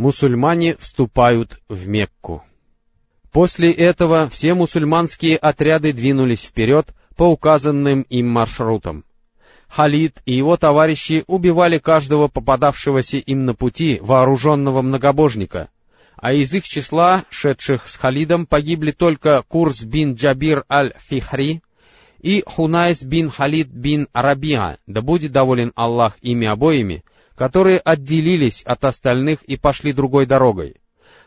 Мусульмане вступают в Мекку. После этого все мусульманские отряды двинулись вперед по указанным им маршрутам. Халид и его товарищи убивали каждого попадавшегося им на пути вооруженного многобожника, а из их числа, шедших с Халидом, погибли только Курс бин Джабир аль-Фихри и Хунайс бин Халид бин Арабиа, да будет доволен Аллах ими обоими, которые отделились от остальных и пошли другой дорогой.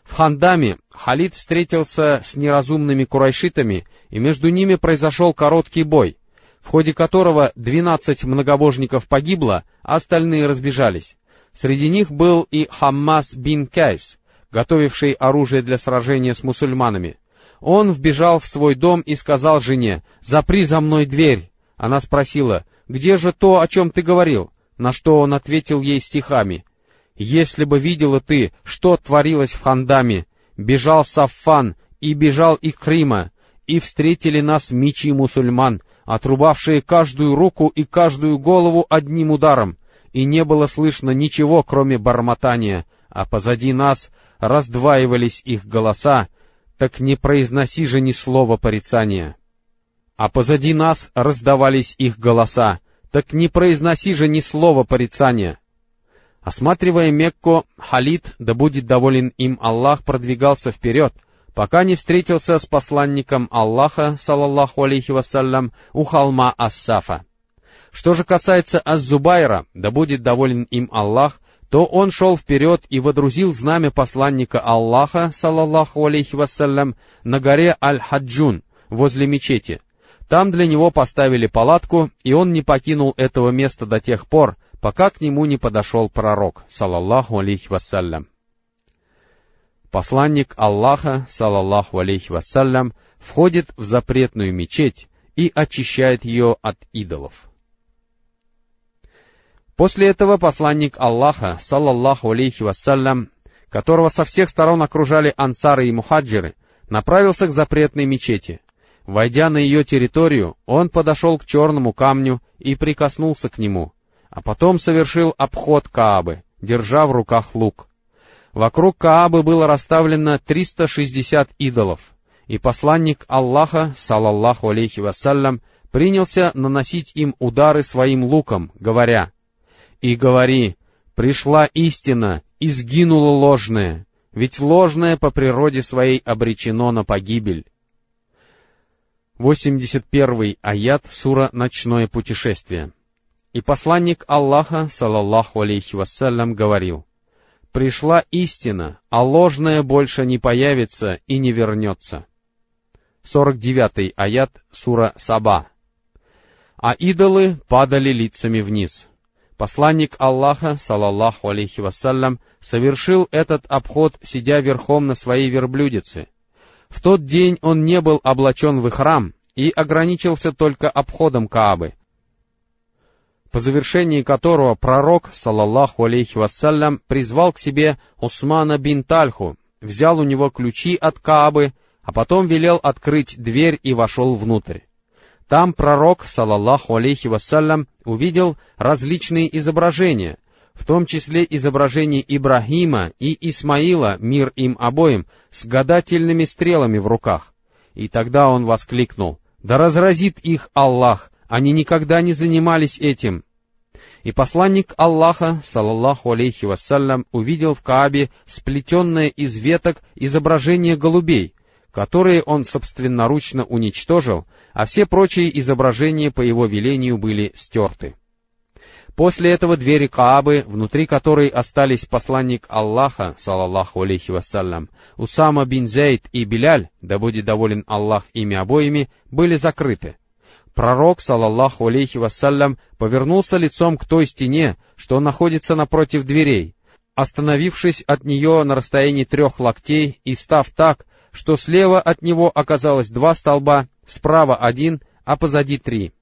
В Хандаме Халид встретился с неразумными курайшитами, и между ними произошел короткий бой, в ходе которого двенадцать многобожников погибло, а остальные разбежались. Среди них был и Хаммас бин Кайс, готовивший оружие для сражения с мусульманами. Он вбежал в свой дом и сказал жене, «Запри за мной дверь!» Она спросила, «Где же то, о чем ты говорил?» На что он ответил ей стихами, если бы видела ты, что творилось в Хандаме, бежал Саффан и бежал Икрима, и встретили нас мечи мусульман, отрубавшие каждую руку и каждую голову одним ударом, и не было слышно ничего, кроме бормотания, а позади нас раздваивались их голоса, так не произноси же ни слова порицания. А позади нас раздавались их голоса, так не произноси же ни слова порицания. Осматривая Мекку, Халид, да будет доволен им Аллах, продвигался вперед, пока не встретился с посланником Аллаха, салаллаху алейхи вассалям, у холма Ассафа. Что же касается Аз-Зубайра, да будет доволен им Аллах, то он шел вперед и водрузил знамя посланника Аллаха, салаллаху алейхи вассалям, на горе Аль-Хаджун, возле мечети. Там для него поставили палатку, и он не покинул этого места до тех пор, пока к нему не подошел пророк, салаллаху алейхи вассалям. Посланник Аллаха, салаллаху алейхи вассалям, входит в запретную мечеть и очищает ее от идолов. После этого посланник Аллаха, салаллаху алейхи вассалям, которого со всех сторон окружали ансары и мухаджиры, направился к запретной мечети. Войдя на ее территорию, он подошел к черному камню и прикоснулся к нему, а потом совершил обход Каабы, держа в руках лук. Вокруг Каабы было расставлено 360 идолов, и посланник Аллаха, салаллаху алейхи вассалям, принялся наносить им удары своим луком, говоря, «И говори, пришла истина, и сгинула ложная, ведь ложное по природе своей обречено на погибель». 81 аят сура «Ночное путешествие». И посланник Аллаха, салаллаху алейхи вассалям, говорил, «Пришла истина, а ложная больше не появится и не вернется». 49 аят сура Саба. А идолы падали лицами вниз. Посланник Аллаха, салаллаху алейхи вассалям, совершил этот обход, сидя верхом на своей верблюдице. В тот день он не был облачен в храм и ограничился только обходом Каабы — по завершении которого пророк, салаллаху алейхи вассалям, призвал к себе Усмана бин Тальху, взял у него ключи от Каабы, а потом велел открыть дверь и вошел внутрь. Там пророк, салаллаху алейхи вассалям, увидел различные изображения, в том числе изображение Ибрагима и Исмаила, мир им обоим, с гадательными стрелами в руках. И тогда он воскликнул, «Да разразит их Аллах! Они никогда не занимались этим. И посланник Аллаха, салаллаху алейхи вассалям, увидел в Каабе сплетенное из веток изображение голубей, которые он собственноручно уничтожил, а все прочие изображения по его велению были стерты. После этого двери Каабы, внутри которой остались посланник Аллаха, салаллаху алейхи вассалям, Усама бин Зейд и Биляль, да будет доволен Аллах ими обоими, были закрыты. Пророк, салаллаху алейхи вассалям, повернулся лицом к той стене, что находится напротив дверей, остановившись от нее на расстоянии трех локтей и став так, что слева от него оказалось два столба, справа один, а позади три.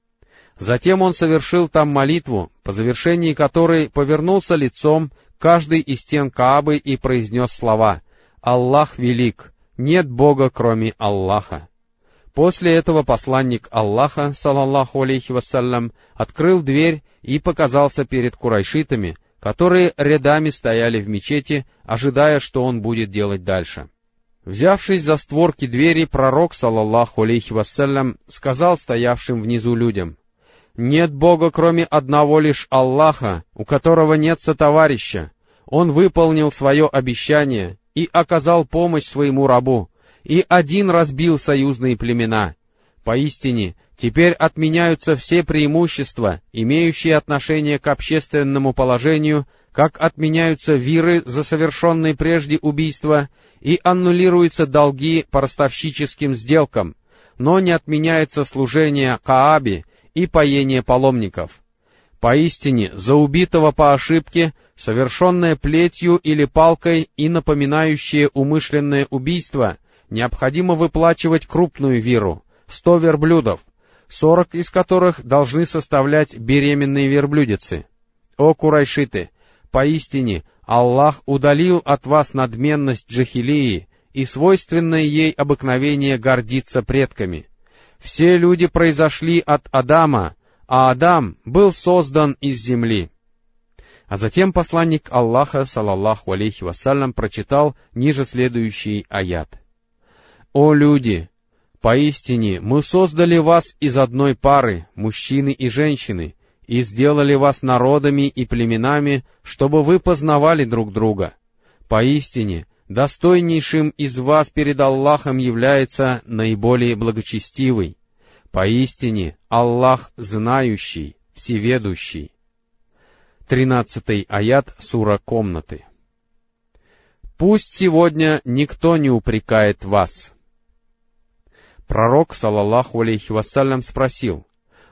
Затем он совершил там молитву, по завершении которой повернулся лицом каждый из стен Каабы и произнес слова «Аллах велик, нет Бога, кроме Аллаха». После этого посланник Аллаха, салаллаху алейхи вассалям, открыл дверь и показался перед курайшитами, которые рядами стояли в мечети, ожидая, что он будет делать дальше. Взявшись за створки двери, пророк, саллаллаху алейхи вассалям, сказал стоявшим внизу людям, «Нет Бога, кроме одного лишь Аллаха, у которого нет сотоварища. Он выполнил свое обещание и оказал помощь своему рабу, и один разбил союзные племена. Поистине, теперь отменяются все преимущества, имеющие отношение к общественному положению, как отменяются виры за совершенные прежде убийства, и аннулируются долги по ростовщическим сделкам, но не отменяется служение Каабе и поение паломников. Поистине, за убитого по ошибке, совершенное плетью или палкой и напоминающее умышленное убийство, необходимо выплачивать крупную виру, сто верблюдов, сорок из которых должны составлять беременные верблюдицы. О, курайшиты! Поистине, Аллах удалил от вас надменность джахилии и свойственное ей обыкновение гордиться предками. Все люди произошли от Адама, а Адам был создан из земли. А затем посланник Аллаха, салаллаху алейхи вассалям, прочитал ниже следующий аят. «О люди! Поистине мы создали вас из одной пары, мужчины и женщины, и сделали вас народами и племенами, чтобы вы познавали друг друга. Поистине, достойнейшим из вас перед Аллахом является наиболее благочестивый. Поистине, Аллах знающий, всеведущий. Тринадцатый аят сура комнаты. Пусть сегодня никто не упрекает вас. Пророк, салаллаху алейхи вассалям, спросил,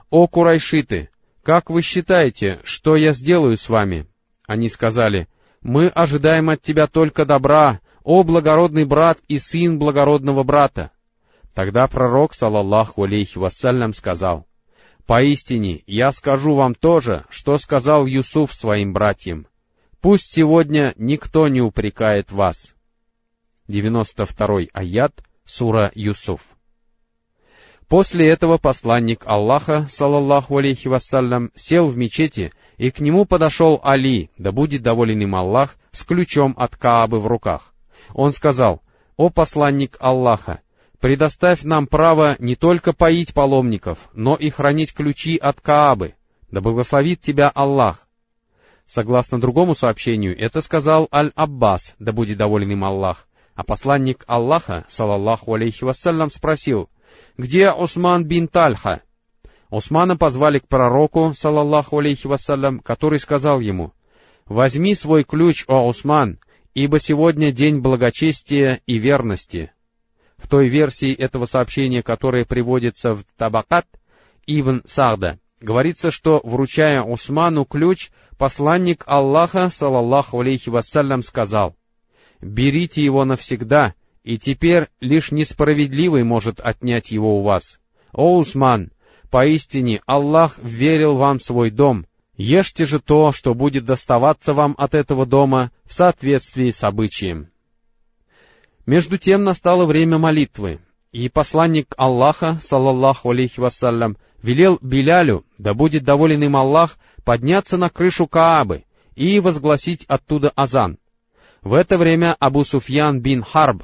«О, курайшиты, как вы считаете, что я сделаю с вами?» Они сказали, «Мы ожидаем от тебя только добра, о благородный брат и сын благородного брата». Тогда пророк, салаллаху алейхи вассалям, сказал, Поистине, я скажу вам то же, что сказал Юсуф своим братьям. Пусть сегодня никто не упрекает вас. 92 аят, сура Юсуф. После этого посланник Аллаха, салаллаху алейхи вассалям, сел в мечети, и к нему подошел Али, да будет доволен им Аллах, с ключом от Каабы в руках. Он сказал, «О посланник Аллаха, предоставь нам право не только поить паломников, но и хранить ключи от Каабы, да благословит тебя Аллах. Согласно другому сообщению, это сказал Аль-Аббас, да будет доволен им Аллах, а посланник Аллаха, салаллаху алейхи вассалям, спросил, «Где Усман бин Тальха?» Усмана позвали к пророку, салаллаху алейхи вассалям, который сказал ему, «Возьми свой ключ, о Усман, ибо сегодня день благочестия и верности». В той версии этого сообщения, которое приводится в Табакат, Ибн Сарда, говорится, что, вручая Усману ключ, посланник Аллаха, салаллаху алейхи вассалям, сказал, «Берите его навсегда, и теперь лишь несправедливый может отнять его у вас. О, Усман, поистине Аллах верил вам свой дом, ешьте же то, что будет доставаться вам от этого дома в соответствии с обычаем». Между тем настало время молитвы, и посланник Аллаха, салаллаху алейхи вассалям, велел Билялю, да будет доволен им Аллах, подняться на крышу Каабы и возгласить оттуда азан. В это время Абу Суфьян бин Харб,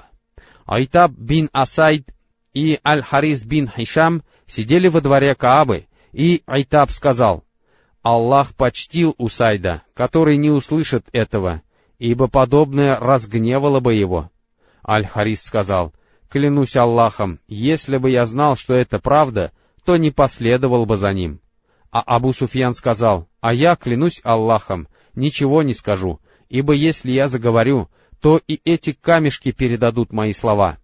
Айтаб бин Асайд и Аль-Харис бин Хишам сидели во дворе Каабы, и Айтаб сказал, «Аллах почтил Усайда, который не услышит этого, ибо подобное разгневало бы его». Аль-Харис сказал, «Клянусь Аллахом, если бы я знал, что это правда, то не последовал бы за ним». А Абу Суфьян сказал, «А я, клянусь Аллахом, ничего не скажу, ибо если я заговорю, то и эти камешки передадут мои слова».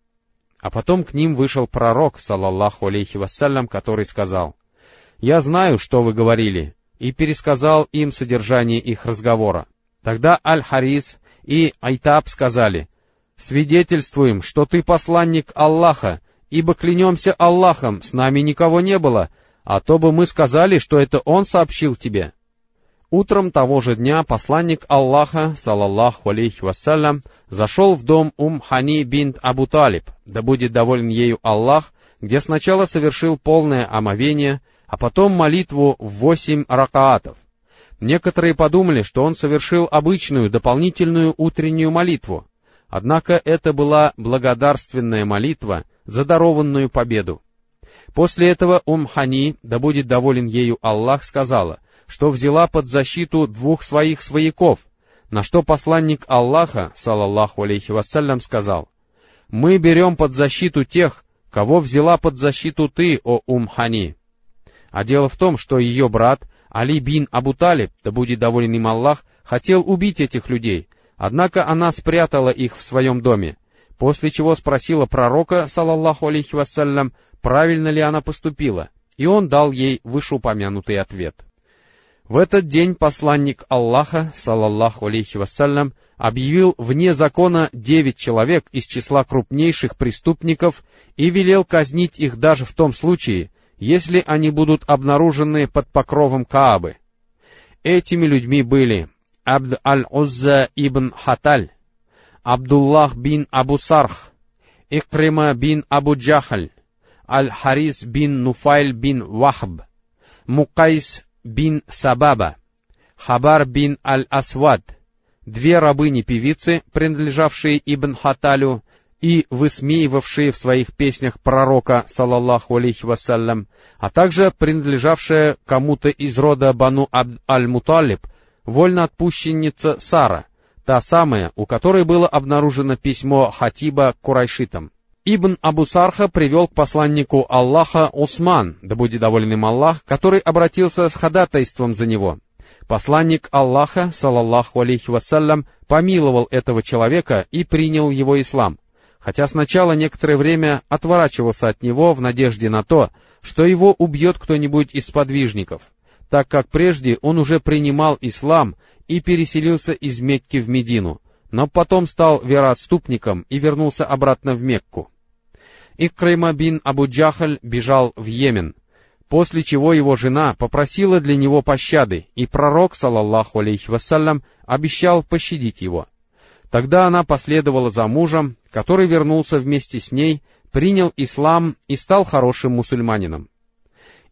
А потом к ним вышел пророк, салаллаху алейхи вассалям, который сказал, «Я знаю, что вы говорили», и пересказал им содержание их разговора. Тогда Аль-Харис и Айтаб сказали, свидетельствуем, что ты посланник Аллаха, ибо клянемся Аллахом, с нами никого не было, а то бы мы сказали, что это Он сообщил тебе». Утром того же дня посланник Аллаха, салаллаху алейхи вассалям, зашел в дом Ум Хани бинт Абу Талиб, да будет доволен ею Аллах, где сначала совершил полное омовение, а потом молитву в восемь ракаатов. Некоторые подумали, что он совершил обычную дополнительную утреннюю молитву, однако это была благодарственная молитва за дарованную победу. После этого Умхани, да будет доволен ею Аллах, сказала, что взяла под защиту двух своих свояков, на что посланник Аллаха, салаллаху алейхи вассалям, сказал, «Мы берем под защиту тех, кого взяла под защиту ты, о Умхани». А дело в том, что ее брат Али бин Абу Талиб, да будет доволен им Аллах, хотел убить этих людей, однако она спрятала их в своем доме, после чего спросила пророка, салаллаху алейхи вассалям, правильно ли она поступила, и он дал ей вышеупомянутый ответ. В этот день посланник Аллаха, салаллаху алейхи вассалям, объявил вне закона девять человек из числа крупнейших преступников и велел казнить их даже в том случае, если они будут обнаружены под покровом Каабы. Этими людьми были Абд аль-Узза ибн Хаталь, Абдуллах бин Абу Сарх, Икрима бин Абу Джахаль, Аль-Харис бин Нуфайль бин Вахб, Мукайс бин Сабаба, Хабар бин Аль-Асвад, две рабыни-певицы, принадлежавшие Ибн Хаталю и высмеивавшие в своих песнях пророка, салаллаху алейхи вассалям, а также принадлежавшая кому-то из рода Бану Аль-Муталиб, вольноотпущенница Сара, та самая, у которой было обнаружено письмо Хатиба Курайшитам. Ибн Абу Сарха привел к посланнику Аллаха Усман, да будет доволен им Аллах, который обратился с ходатайством за него. Посланник Аллаха, салаллаху алейхи вассалям, помиловал этого человека и принял его ислам, хотя сначала некоторое время отворачивался от него в надежде на то, что его убьет кто-нибудь из сподвижников, так как прежде он уже принимал ислам и переселился из Мекки в Медину, но потом стал вероотступником и вернулся обратно в Мекку. Икрима бин Абу Джахаль бежал в Йемен, после чего его жена попросила для него пощады, и пророк, салаллаху алейхи вассалям, обещал пощадить его. Тогда она последовала за мужем, который вернулся вместе с ней, принял ислам и стал хорошим мусульманином.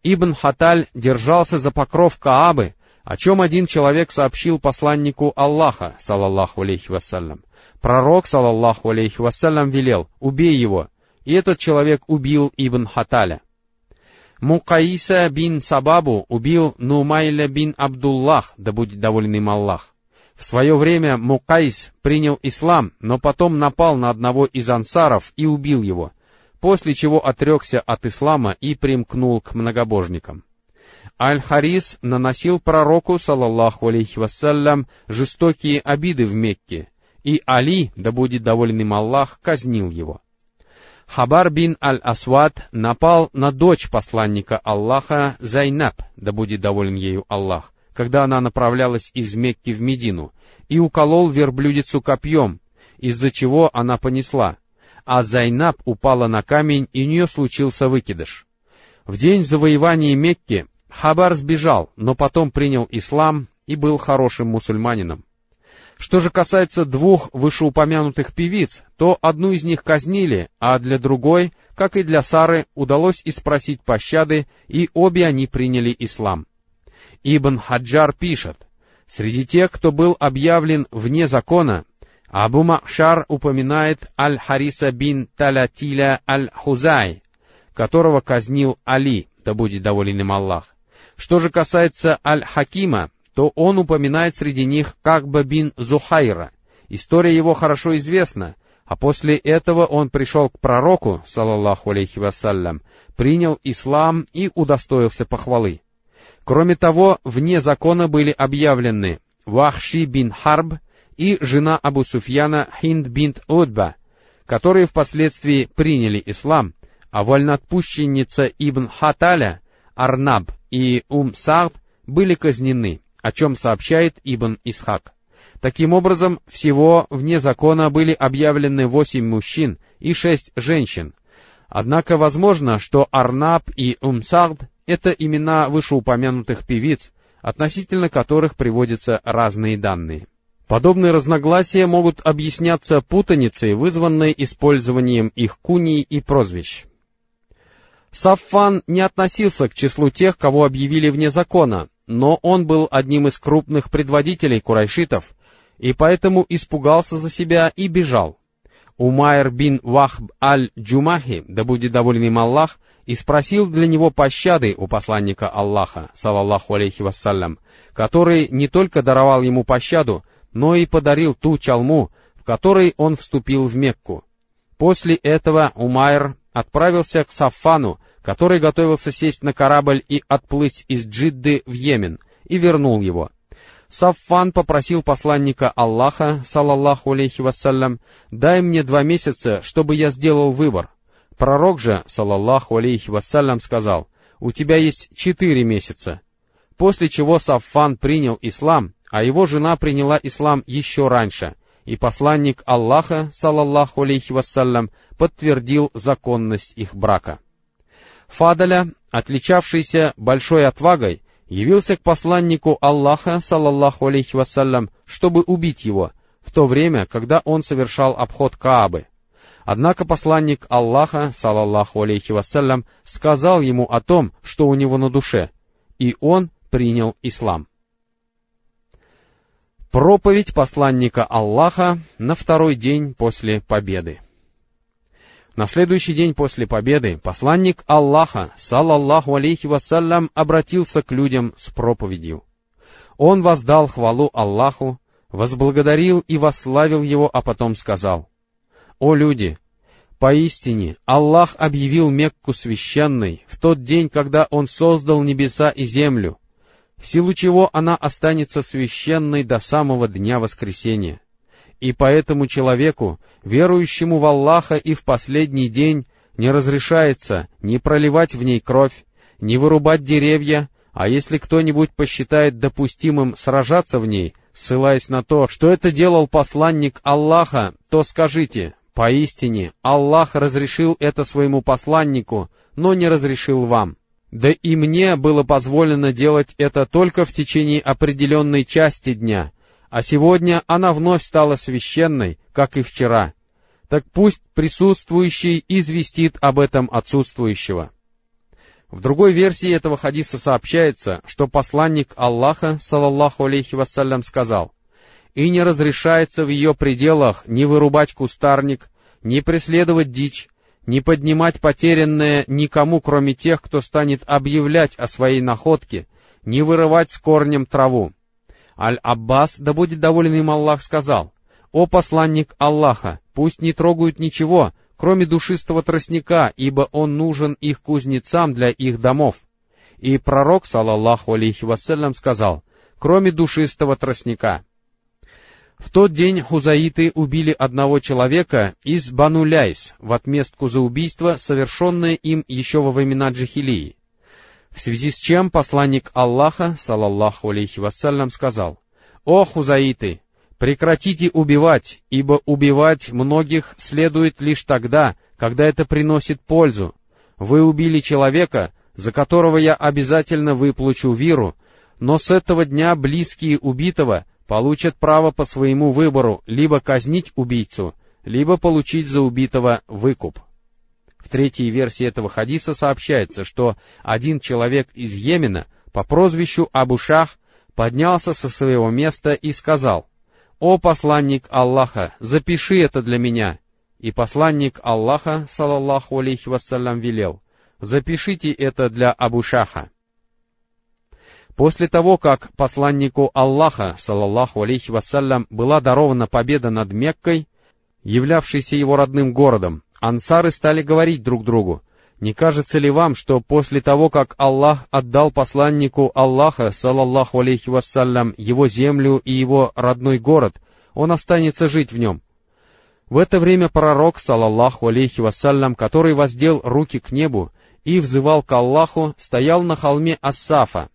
Ибн Хаталь держался за покров Каабы, о чем один человек сообщил посланнику Аллаха, салаллаху алейхи вассалям. Пророк, салаллаху алейхи вассалям, велел, убей его, и этот человек убил Ибн Хаталя. Мукаиса бин Сабабу убил Нумайля бин Абдуллах, да будет доволен им Аллах. В свое время Мукаис принял ислам, но потом напал на одного из ансаров и убил его, после чего отрекся от ислама и примкнул к многобожникам. Аль-Харис наносил пророку, салаллаху алейхи вассалям, жестокие обиды в Мекке, и Али, да будет доволен им Аллах, казнил его. Хабар бин Аль-Асвад напал на дочь посланника Аллаха Зайнаб, да будет доволен ею Аллах, когда она направлялась из Мекки в Медину, и уколол верблюдицу копьем, из-за чего она понесла, а Зайнаб упала на камень, и у нее случился выкидыш. В день завоевания Мекки Хабар сбежал, но потом принял ислам и был хорошим мусульманином. Что же касается двух вышеупомянутых певиц, то одну из них казнили, а для другой, как и для Сары, удалось испросить пощады, и обе они приняли ислам. Ибн Хаджар пишет, среди тех, кто был объявлен вне закона, Абу Махшар упоминает Аль-Хариса бин Талатиля Аль-Хузай, которого казнил Али, да будет доволен им Аллах. Что же касается Аль-Хакима, то он упоминает среди них Кагба бин Зухайра. История его хорошо известна, а после этого он пришел к пророку, салаллаху алейхи вассалям, принял ислам и удостоился похвалы. Кроме того, вне закона были объявлены Вахши бин Харб и жена Абу Суфьяна Хинд бин Удба, которые впоследствии приняли ислам, а вольноотпущенница Ибн Хаталя, Арнаб и Ум Саад были казнены о чем сообщает Ибн Исхак. Таким образом, всего вне закона были объявлены восемь мужчин и шесть женщин. Однако возможно, что Арнаб и Умсард — это имена вышеупомянутых певиц, относительно которых приводятся разные данные. Подобные разногласия могут объясняться путаницей, вызванной использованием их куний и прозвищ. Саффан не относился к числу тех, кого объявили вне закона, но он был одним из крупных предводителей курайшитов, и поэтому испугался за себя и бежал. Умайр бин Вахб аль-Джумахи, да будет доволен им Аллах, и спросил для него пощады у посланника Аллаха, салаллаху алейхи вассалям, который не только даровал ему пощаду, но и подарил ту чалму, в которой он вступил в Мекку. После этого Умайр отправился к Сафану, который готовился сесть на корабль и отплыть из Джидды в Йемен, и вернул его. Саффан попросил посланника Аллаха, салаллаху алейхи вассалям, «Дай мне два месяца, чтобы я сделал выбор». Пророк же, салаллаху алейхи вассалям, сказал, «У тебя есть четыре месяца». После чего Саффан принял ислам, а его жена приняла ислам еще раньше, и посланник Аллаха, салаллаху алейхи вассалям, подтвердил законность их брака. Фадаля, отличавшийся большой отвагой, явился к посланнику Аллаха, салаллаху алейхи вассалям, чтобы убить его, в то время, когда он совершал обход Каабы. Однако посланник Аллаха, салаллаху алейхи вассалям, сказал ему о том, что у него на душе, и он принял ислам. Проповедь посланника Аллаха на второй день после победы. На следующий день после победы посланник Аллаха, салаллаху алейхи вассалям, обратился к людям с проповедью. Он воздал хвалу Аллаху, возблагодарил и восславил его, а потом сказал, «О люди! Поистине, Аллах объявил Мекку священной в тот день, когда Он создал небеса и землю, в силу чего она останется священной до самого дня воскресения. И поэтому человеку, верующему в Аллаха и в последний день, не разрешается ни проливать в ней кровь, ни вырубать деревья, а если кто-нибудь посчитает допустимым сражаться в ней, ссылаясь на то, что это делал посланник Аллаха, то скажите, поистине, Аллах разрешил это своему посланнику, но не разрешил вам. Да и мне было позволено делать это только в течение определенной части дня, а сегодня она вновь стала священной, как и вчера. Так пусть присутствующий известит об этом отсутствующего. В другой версии этого хадиса сообщается, что посланник Аллаха, салаллаху алейхи вассалям, сказал, «И не разрешается в ее пределах ни вырубать кустарник, ни преследовать дичь, не поднимать потерянное никому, кроме тех, кто станет объявлять о своей находке, не вырывать с корнем траву. Аль-Аббас, да будет доволен им Аллах, сказал, «О посланник Аллаха, пусть не трогают ничего, кроме душистого тростника, ибо он нужен их кузнецам для их домов». И пророк, салаллаху алейхи вассалям, сказал, «Кроме душистого тростника». В тот день хузаиты убили одного человека из Бануляйс в отместку за убийство, совершенное им еще во времена Джихилии. В связи с чем посланник Аллаха, салаллаху алейхи вассалям, сказал, «О хузаиты, прекратите убивать, ибо убивать многих следует лишь тогда, когда это приносит пользу. Вы убили человека, за которого я обязательно выплачу виру, но с этого дня близкие убитого получат право по своему выбору либо казнить убийцу, либо получить за убитого выкуп. В третьей версии этого хадиса сообщается, что один человек из Йемена по прозвищу Абушах поднялся со своего места и сказал, «О посланник Аллаха, запиши это для меня». И посланник Аллаха, салаллаху алейхи вассалям, велел, «Запишите это для Абушаха». После того, как посланнику Аллаха, салаллаху алейхи вассалям, была дарована победа над Меккой, являвшейся его родным городом, ансары стали говорить друг другу, «Не кажется ли вам, что после того, как Аллах отдал посланнику Аллаха, салаллаху алейхи вассалям, его землю и его родной город, он останется жить в нем?» В это время пророк, салаллаху алейхи вассалям, который воздел руки к небу и взывал к Аллаху, стоял на холме Ассафа,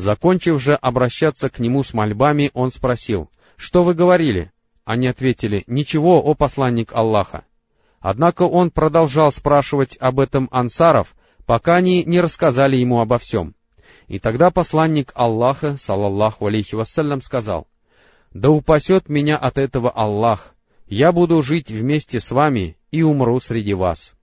Закончив же обращаться к нему с мольбами, он спросил, «Что вы говорили?» Они ответили, «Ничего, о посланник Аллаха». Однако он продолжал спрашивать об этом ансаров, пока они не рассказали ему обо всем. И тогда посланник Аллаха, салаллаху алейхи вассалям, сказал, «Да упасет меня от этого Аллах, я буду жить вместе с вами и умру среди вас».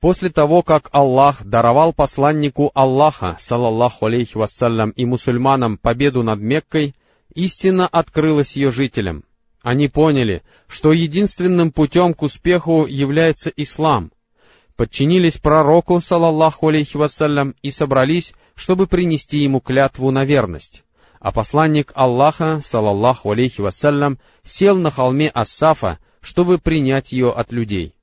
После того, как Аллах даровал посланнику Аллаха, салаллаху алейхи вассалям, и мусульманам победу над Меккой, истина открылась ее жителям. Они поняли, что единственным путем к успеху является ислам, подчинились пророку, салаллаху алейхи вассалям, и собрались, чтобы принести ему клятву на верность. А посланник Аллаха, салаллаху алейхи вассалям, сел на холме Ассафа, чтобы принять ее от людей.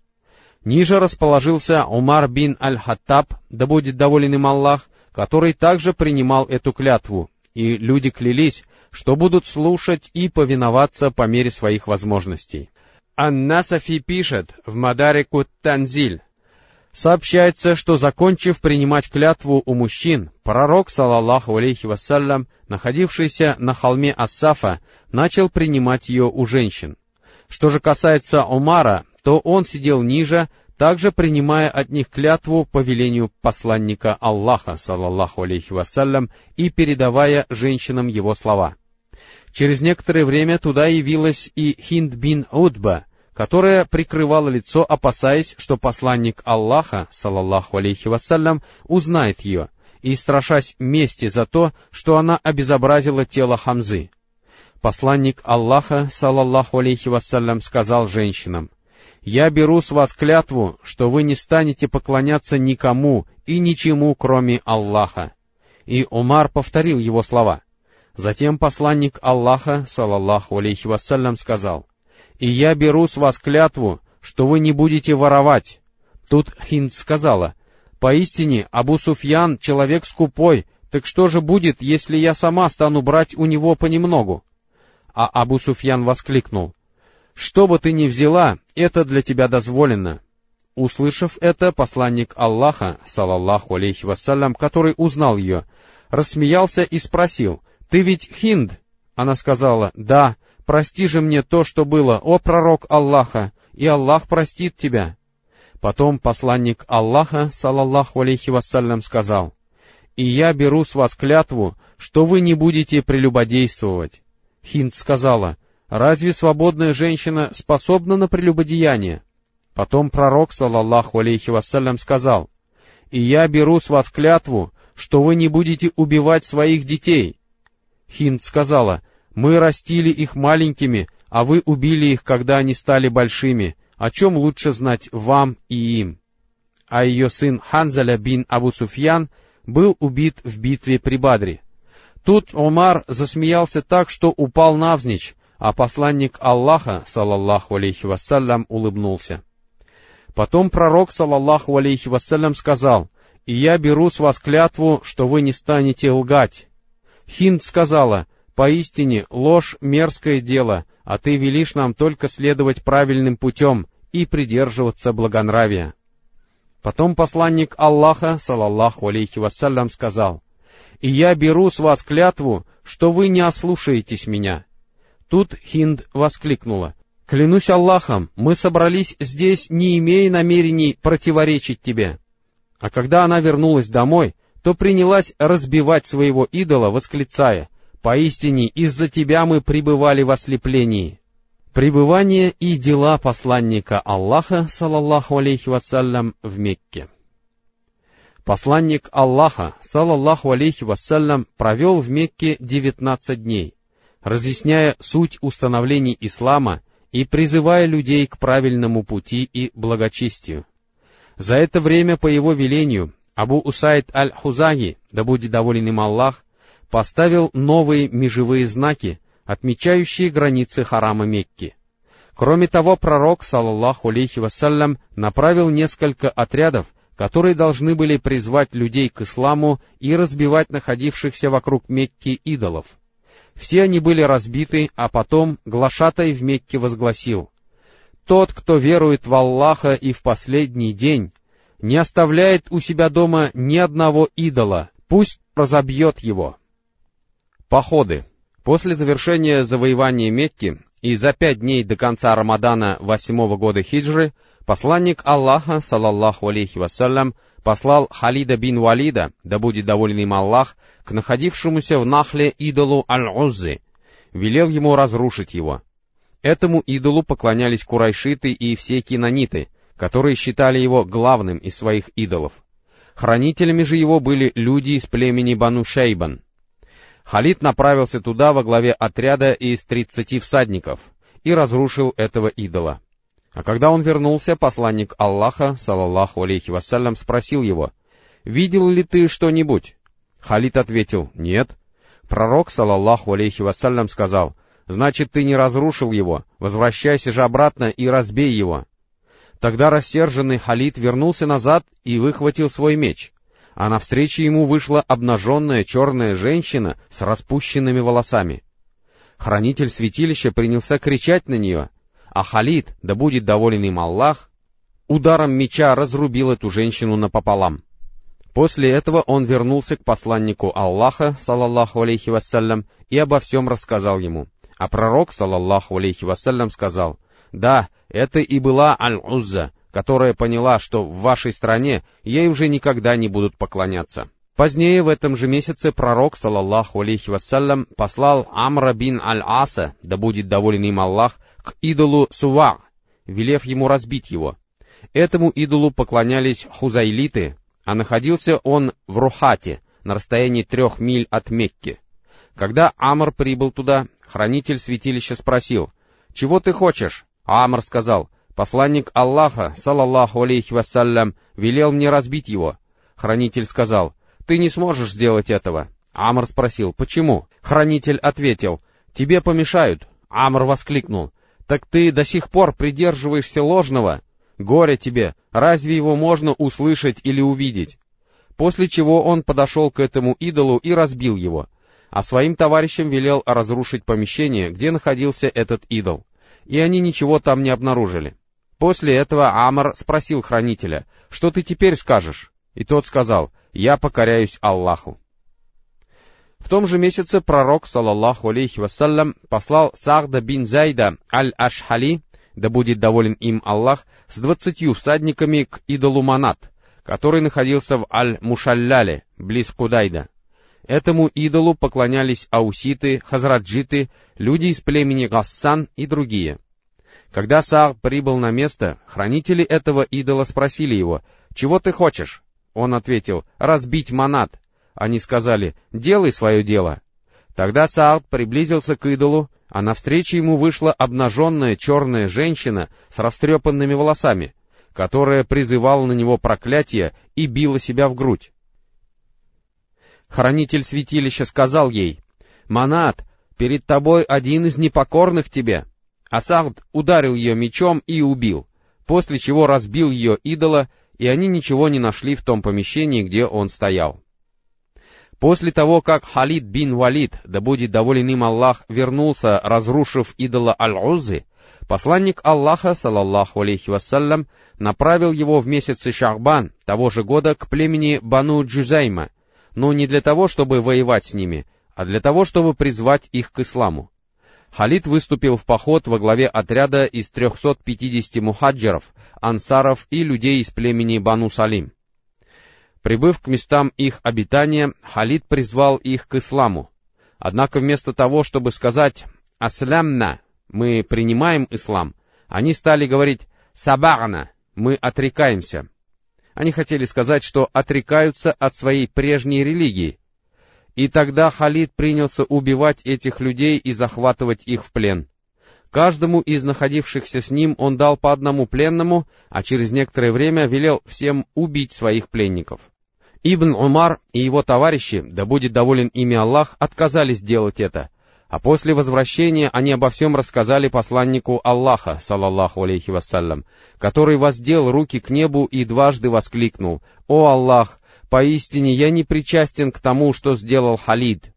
Ниже расположился Умар бин Аль-Хаттаб, да будет доволен им Аллах, который также принимал эту клятву, и люди клялись, что будут слушать и повиноваться по мере своих возможностей. Ан-Насафи пишет в Мадарику Танзиль, Сообщается, что, закончив принимать клятву у мужчин, пророк, салаллаху алейхи вассалям, находившийся на холме Ассафа, начал принимать ее у женщин. Что же касается Умара, то он сидел ниже, также принимая от них клятву по велению посланника Аллаха, салаллаху алейхи вассалям, и передавая женщинам его слова. Через некоторое время туда явилась и Хинд бин Удба, которая прикрывала лицо, опасаясь, что посланник Аллаха, салаллаху алейхи вассалям, узнает ее, и страшась мести за то, что она обезобразила тело Хамзы. Посланник Аллаха, салаллаху алейхи вассалям, сказал женщинам, «Я беру с вас клятву, что вы не станете поклоняться никому и ничему, кроме Аллаха». И Умар повторил его слова. Затем посланник Аллаха, салаллаху алейхи вассалям, сказал, «И я беру с вас клятву, что вы не будете воровать». Тут Хинд сказала, «Поистине, Абу Суфьян — человек скупой, так что же будет, если я сама стану брать у него понемногу?» А Абу Суфьян воскликнул, «Что бы ты ни взяла, это для тебя дозволено». Услышав это, посланник Аллаха, салаллаху алейхи вассалям, который узнал ее, рассмеялся и спросил, «Ты ведь хинд?» Она сказала, «Да, прости же мне то, что было, о пророк Аллаха, и Аллах простит тебя». Потом посланник Аллаха, салаллаху алейхи вассалям, сказал, «И я беру с вас клятву, что вы не будете прелюбодействовать». Хинд сказала, «Разве свободная женщина способна на прелюбодеяние?» Потом пророк, салаллаху алейхи вассалям, сказал, «И я беру с вас клятву, что вы не будете убивать своих детей». Хинд сказала, «Мы растили их маленькими, а вы убили их, когда они стали большими. О чем лучше знать вам и им?» А ее сын Ханзаля бин Абу Суфьян был убит в битве при Бадре. Тут Умар засмеялся так, что упал навзничь, а посланник Аллаха, салаллаху алейхи вассалям, улыбнулся. Потом пророк, салаллаху алейхи вассалям, сказал, «И я беру с вас клятву, что вы не станете лгать». Хинд сказала, «Поистине, ложь — мерзкое дело, а ты велишь нам только следовать правильным путем и придерживаться благонравия». Потом посланник Аллаха, салаллаху алейхи вассалям, сказал, «И я беру с вас клятву, что вы не ослушаетесь меня». Тут Хинд воскликнула, «Клянусь Аллахом, мы собрались здесь, не имея намерений противоречить тебе». А когда она вернулась домой, то принялась разбивать своего идола, восклицая, «Поистине, из-за тебя мы пребывали в ослеплении». Пребывание и дела посланника Аллаха, салаллаху алейхи вассалям, в Мекке. Посланник Аллаха, салаллаху алейхи вассалям, провел в Мекке девятнадцать дней, разъясняя суть установлений ислама и призывая людей к правильному пути и благочестию. За это время по его велению Абу Усайд аль-Хузаги, да будет доволен им Аллах, поставил новые межевые знаки, отмечающие границы харама Мекки. Кроме того, пророк, саллаллаху алейхи вассалям, направил несколько отрядов, которые должны были призвать людей к исламу и разбивать находившихся вокруг Мекки идолов. Все они были разбиты, а потом глашатай в Мекке возгласил, «Тот, кто верует в Аллаха и в последний день, не оставляет у себя дома ни одного идола, пусть разобьет его. Походы. После завершения завоевания Мекки и за пять дней до конца Рамадана восьмого года хиджры, посланник Аллаха, салаллаху алейхи вассалям, послал Халида бин Валида, да будет доволен им Аллах, к находившемуся в Нахле идолу Аль-Уззи, велел ему разрушить его. Этому идолу поклонялись курайшиты и все кинониты, которые считали его главным из своих идолов. Хранителями же его были люди из племени Бану Шейбан. Халид направился туда во главе отряда из тридцати всадников и разрушил этого идола. А когда он вернулся, посланник Аллаха, салаллаху алейхи вассалям, спросил его, «Видел ли ты что-нибудь?» Халид ответил, «Нет». Пророк, салаллаху алейхи вассалям, сказал, «Значит, ты не разрушил его, возвращайся же обратно и разбей его». Тогда рассерженный Халид вернулся назад и выхватил свой меч, а навстречу ему вышла обнаженная черная женщина с распущенными волосами. Хранитель святилища принялся кричать на нее, а Халид, да будет доволен им Аллах, ударом меча разрубил эту женщину напополам. После этого он вернулся к посланнику Аллаха, салаллаху алейхи вассалям, и обо всем рассказал ему. А пророк, салаллаху алейхи вассалям, сказал, «Да, это и была Аль-Узза, которая поняла, что в вашей стране ей уже никогда не будут поклоняться». Позднее в этом же месяце пророк, салаллаху алейхи вассалям, послал Амра бин Аль-Аса, да будет доволен им Аллах, к идолу Сува, велев ему разбить его. Этому идолу поклонялись хузайлиты, а находился он в Рухате, на расстоянии трех миль от Мекки. Когда Амр прибыл туда, хранитель святилища спросил, «Чего ты хочешь?» Амр сказал, «Посланник Аллаха, салаллаху алейхи вассалям, велел мне разбить его». Хранитель сказал, «Ты не сможешь сделать этого». Амр спросил, «Почему?» Хранитель ответил, «Тебе помешают». Амр воскликнул, «Так ты до сих пор придерживаешься ложного?» Горе тебе, разве его можно услышать или увидеть? После чего он подошел к этому идолу и разбил его, а своим товарищам велел разрушить помещение, где находился этот идол, и они ничего там не обнаружили. После этого Амар спросил хранителя, «Что ты теперь скажешь?» И тот сказал, «Я покоряюсь Аллаху». В том же месяце пророк, салаллаху алейхи вассалям, послал Сахда бин Зайда аль-Ашхали да будет доволен им Аллах, с двадцатью всадниками к идолу Манат, который находился в Аль-Мушалляле, близ Кудайда. Этому идолу поклонялись ауситы, хазраджиты, люди из племени Гассан и другие. Когда Саад прибыл на место, хранители этого идола спросили его, «Чего ты хочешь?» Он ответил, «Разбить Манат». Они сказали, «Делай свое дело». Тогда Саад приблизился к идолу, а навстречу ему вышла обнаженная черная женщина с растрепанными волосами, которая призывала на него проклятие и била себя в грудь. Хранитель святилища сказал ей, «Манат, перед тобой один из непокорных тебе». Асагд ударил ее мечом и убил, после чего разбил ее идола, и они ничего не нашли в том помещении, где он стоял. После того, как Халид бин Валид, да будет доволен им Аллах, вернулся, разрушив идола Аль-Узы, посланник Аллаха, салаллаху алейхи вассалям, направил его в месяце Шахбан того же года к племени Бану Джузайма, но не для того, чтобы воевать с ними, а для того, чтобы призвать их к исламу. Халид выступил в поход во главе отряда из 350 мухаджиров, ансаров и людей из племени Бану Салим. Прибыв к местам их обитания, Халид призвал их к исламу. Однако вместо того, чтобы сказать «Аслямна», мы принимаем ислам, они стали говорить «Сабагна», мы отрекаемся. Они хотели сказать, что отрекаются от своей прежней религии. И тогда Халид принялся убивать этих людей и захватывать их в плен. Каждому из находившихся с ним он дал по одному пленному, а через некоторое время велел всем убить своих пленников. Ибн Умар и его товарищи, да будет доволен ими Аллах, отказались делать это, а после возвращения они обо всем рассказали посланнику Аллаха, салаллаху алейхи вассалям, который воздел руки к небу и дважды воскликнул, «О Аллах, поистине я не причастен к тому, что сделал Халид,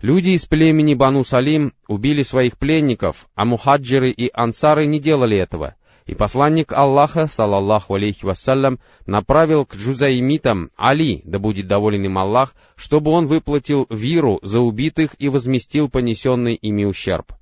Люди из племени Бану Салим убили своих пленников, а мухаджиры и ансары не делали этого. И посланник Аллаха, салаллаху алейхи вассалям, направил к джузаимитам Али, да будет доволен им Аллах, чтобы он выплатил виру за убитых и возместил понесенный ими ущерб.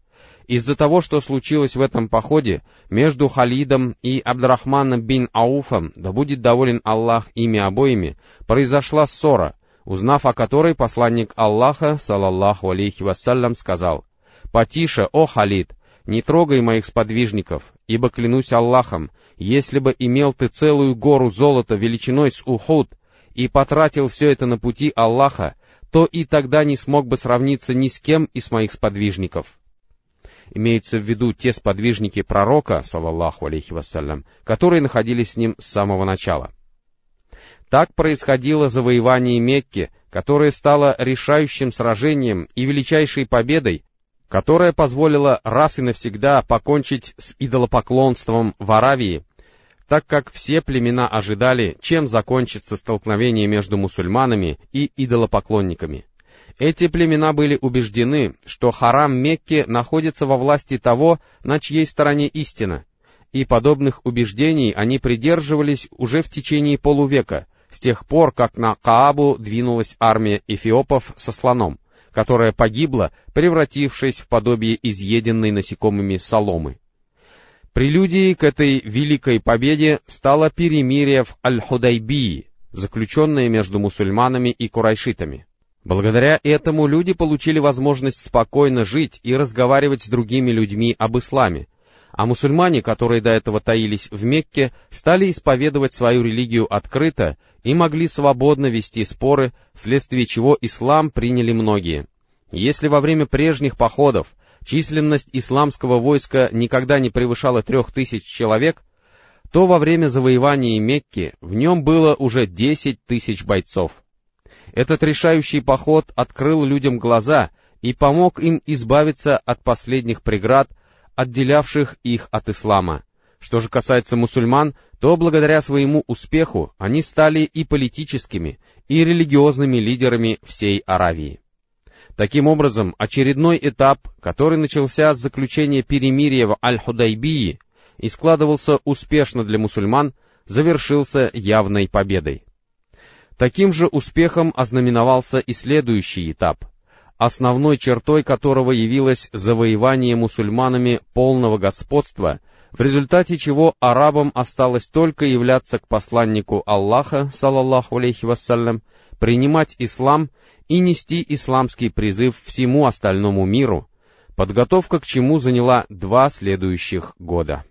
Из-за того, что случилось в этом походе, между Халидом и Абдрахманом бин Ауфом, да будет доволен Аллах ими обоими, произошла ссора — узнав о которой посланник Аллаха, салаллаху алейхи вассалям, сказал, «Потише, о Халид, не трогай моих сподвижников, ибо клянусь Аллахом, если бы имел ты целую гору золота величиной с Ухуд и потратил все это на пути Аллаха, то и тогда не смог бы сравниться ни с кем из моих сподвижников. Имеются в виду те сподвижники пророка, салаллаху алейхи вассалям, которые находились с ним с самого начала. Так происходило завоевание Мекки, которое стало решающим сражением и величайшей победой, которая позволила раз и навсегда покончить с идолопоклонством в Аравии, так как все племена ожидали, чем закончится столкновение между мусульманами и идолопоклонниками. Эти племена были убеждены, что харам Мекки находится во власти того, на чьей стороне истина, и подобных убеждений они придерживались уже в течение полувека, с тех пор, как на Каабу двинулась армия эфиопов со слоном, которая погибла, превратившись в подобие изъеденной насекомыми соломы. Прелюдией к этой великой победе стало перемирие в Аль-Худайбии, заключенное между мусульманами и курайшитами. Благодаря этому люди получили возможность спокойно жить и разговаривать с другими людьми об исламе, а мусульмане, которые до этого таились в Мекке, стали исповедовать свою религию открыто и могли свободно вести споры, вследствие чего ислам приняли многие. Если во время прежних походов численность исламского войска никогда не превышала трех тысяч человек, то во время завоевания Мекки в нем было уже десять тысяч бойцов. Этот решающий поход открыл людям глаза и помог им избавиться от последних преград, отделявших их от ислама. Что же касается мусульман, то благодаря своему успеху они стали и политическими, и религиозными лидерами всей Аравии. Таким образом, очередной этап, который начался с заключения перемирия в Аль-Худайбии и складывался успешно для мусульман, завершился явной победой. Таким же успехом ознаменовался и следующий этап, основной чертой которого явилось завоевание мусульманами полного господства, в результате чего арабам осталось только являться к посланнику Аллаха, салаллаху алейхи вассалям, принимать ислам и нести исламский призыв всему остальному миру, подготовка к чему заняла два следующих года.